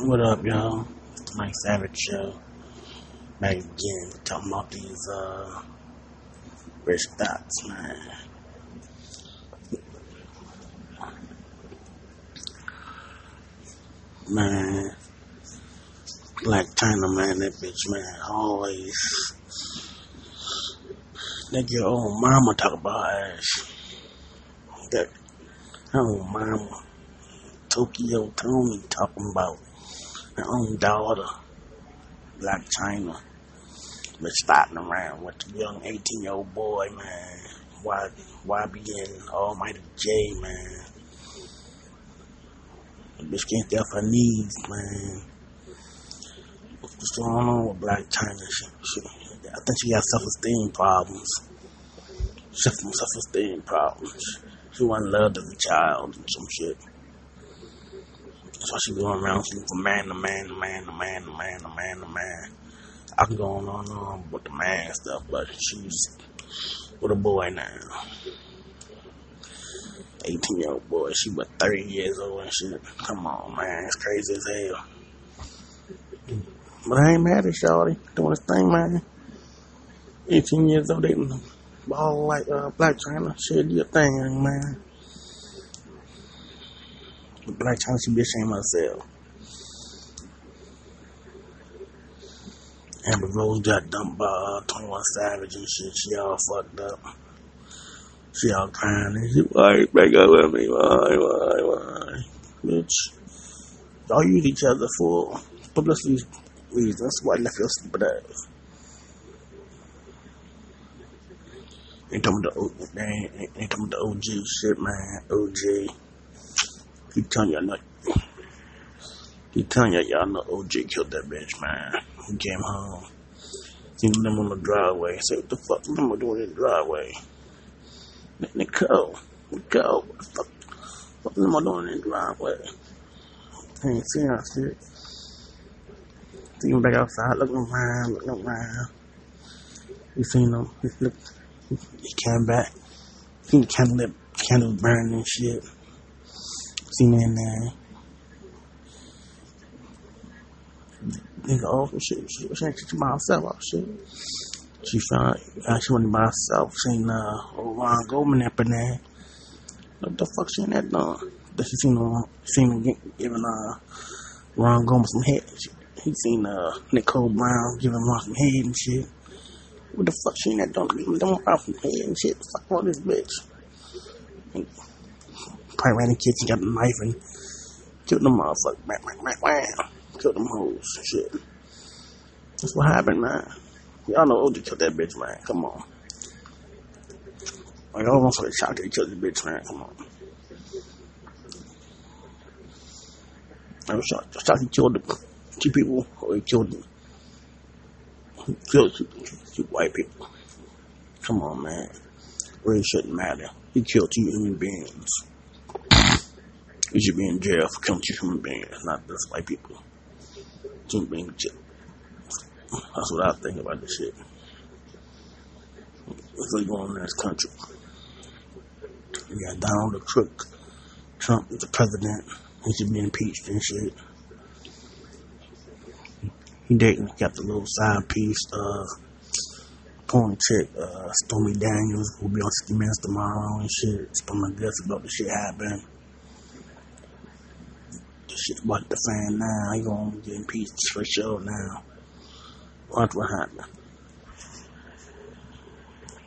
What up, y'all? Mike Savage Show. Back again, talking about these uh, rich thoughts, man. Man, Blac Chyna, man, that bitch, man, always. That your old mama talk about ass. That old mama, Tokyo Toni, talking about her own daughter, Blac Chyna, but starting around with the young 18 year old boy, man. Why, why YBN Almighty Jay, man. The bitch can't get off her knees, man. What's going on with Blac Chyna? She, she, I think she got self-esteem problems. She Self, self-esteem problems. She wasn't loved as a child and some shit. Why she going around from man to man to man to man to man to man to man. I can go on and on with the man stuff, but she's with a boy now. 18 year old boy, she was 30 years old and shit. Come on, man, it's crazy as hell. But I ain't mad at Shawty doing his thing, man. 18 years old, dating ball like uh, Blac Chyna. Shit, your thing, man. Blac Chyna should be ashamed of herself. Amber Rose got dumped by uh, 21 Savage and shit. She all fucked up. She all crying and shit. Why break up with me? Why, why, why? Bitch. Y'all use each other for publicity reasons. Why left your stupid ass? Ain't talking the O- they ain't, ain't, talking the OG shit, man. OG. Keep telling y'all not. Keep telling y'all y'all know OG oh, killed that bitch, man. He came home. Seen them on the driveway. Said, what the fuck them doing in the driveway? Nicole. Nicole. What the fuck? What them doing in the driveway? I ain't seen her shit. See him back outside, looking around, looking around. You seen him? He looked. He came back. Seen the candle candle burning and shit. Seen it in there. Nigga, oh shit, she, she, she by herself, oh shit. She found, she went by herself. Seen uh, Ron Goldman up in there. What the fuck she in that doing? That she seen uh, seen him gi- giving uh Ron Goldman some head. She, he seen uh Nicole Brown giving Ron some head and shit. What the fuck she in that doing? Giving them Ron some head and shit. Fuck all this bitch. And ran in the kitchen, got a knife and killed them motherfuckers. Bang, bang, bang, bang. Killed them hoes. Shit. That's what happened, man. Y'all know OG killed that bitch, man. Come on. Like, I was shocked that he killed the bitch, man. Come on. I was shocked, shocked he killed the two people, or he killed them. He killed two white people. Come on, man. Really shouldn't matter. He killed two human beings. He should be in jail for killing two human beings, not just white people. Two being jail. That's what I think about this shit. What's going on in this country? We got Donald the crook. Trump is the president. He should be impeached and shit. He dating, got the little side piece, of porn chick, uh, Stormy Daniels, who'll be on 60 Minutes tomorrow and shit. Spilling guts about the shit happening. Shit about the fan now. He gonna get impeached for sure now. Watch what happened.